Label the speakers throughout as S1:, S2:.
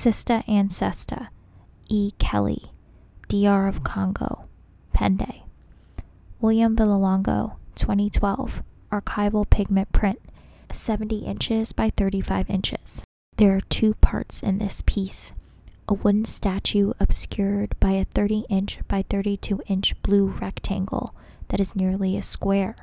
S1: Sista Ancesta, E. Kelly, DR of Congo, Pende. William Villalongo, 2012, archival pigment print, 70 inches by 35 inches. There are two parts in this piece a wooden statue obscured by a 30 inch by 32 inch blue rectangle that is nearly a square,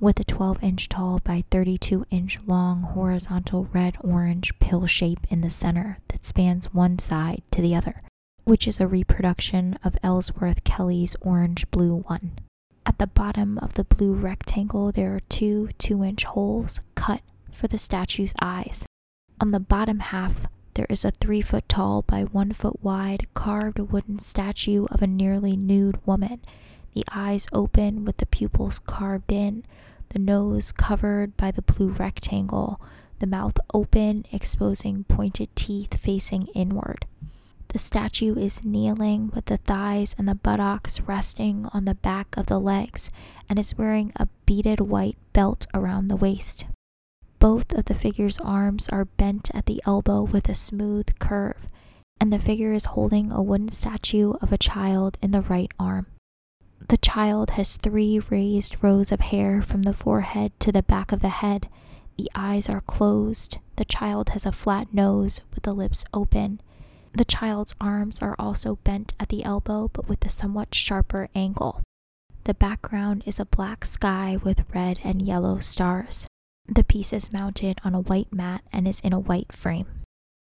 S1: with a 12 inch tall by 32 inch long horizontal red orange pill shape in the center spans one side to the other, which is a reproduction of Ellsworth Kelly's orange blue one. At the bottom of the blue rectangle, there are two 2 inch holes cut for the statue's eyes. On the bottom half, there is a three foot tall by one foot wide carved wooden statue of a nearly nude woman, the eyes open with the pupils carved in, the nose covered by the blue rectangle, the mouth open, exposing pointed teeth facing inward. The statue is kneeling with the thighs and the buttocks resting on the back of the legs and is wearing a beaded white belt around the waist. Both of the figure's arms are bent at the elbow with a smooth curve, and the figure is holding a wooden statue of a child in the right arm. The child has three raised rows of hair from the forehead to the back of the head. The eyes are closed. The child has a flat nose with the lips open. The child's arms are also bent at the elbow but with a somewhat sharper angle. The background is a black sky with red and yellow stars. The piece is mounted on a white mat and is in a white frame.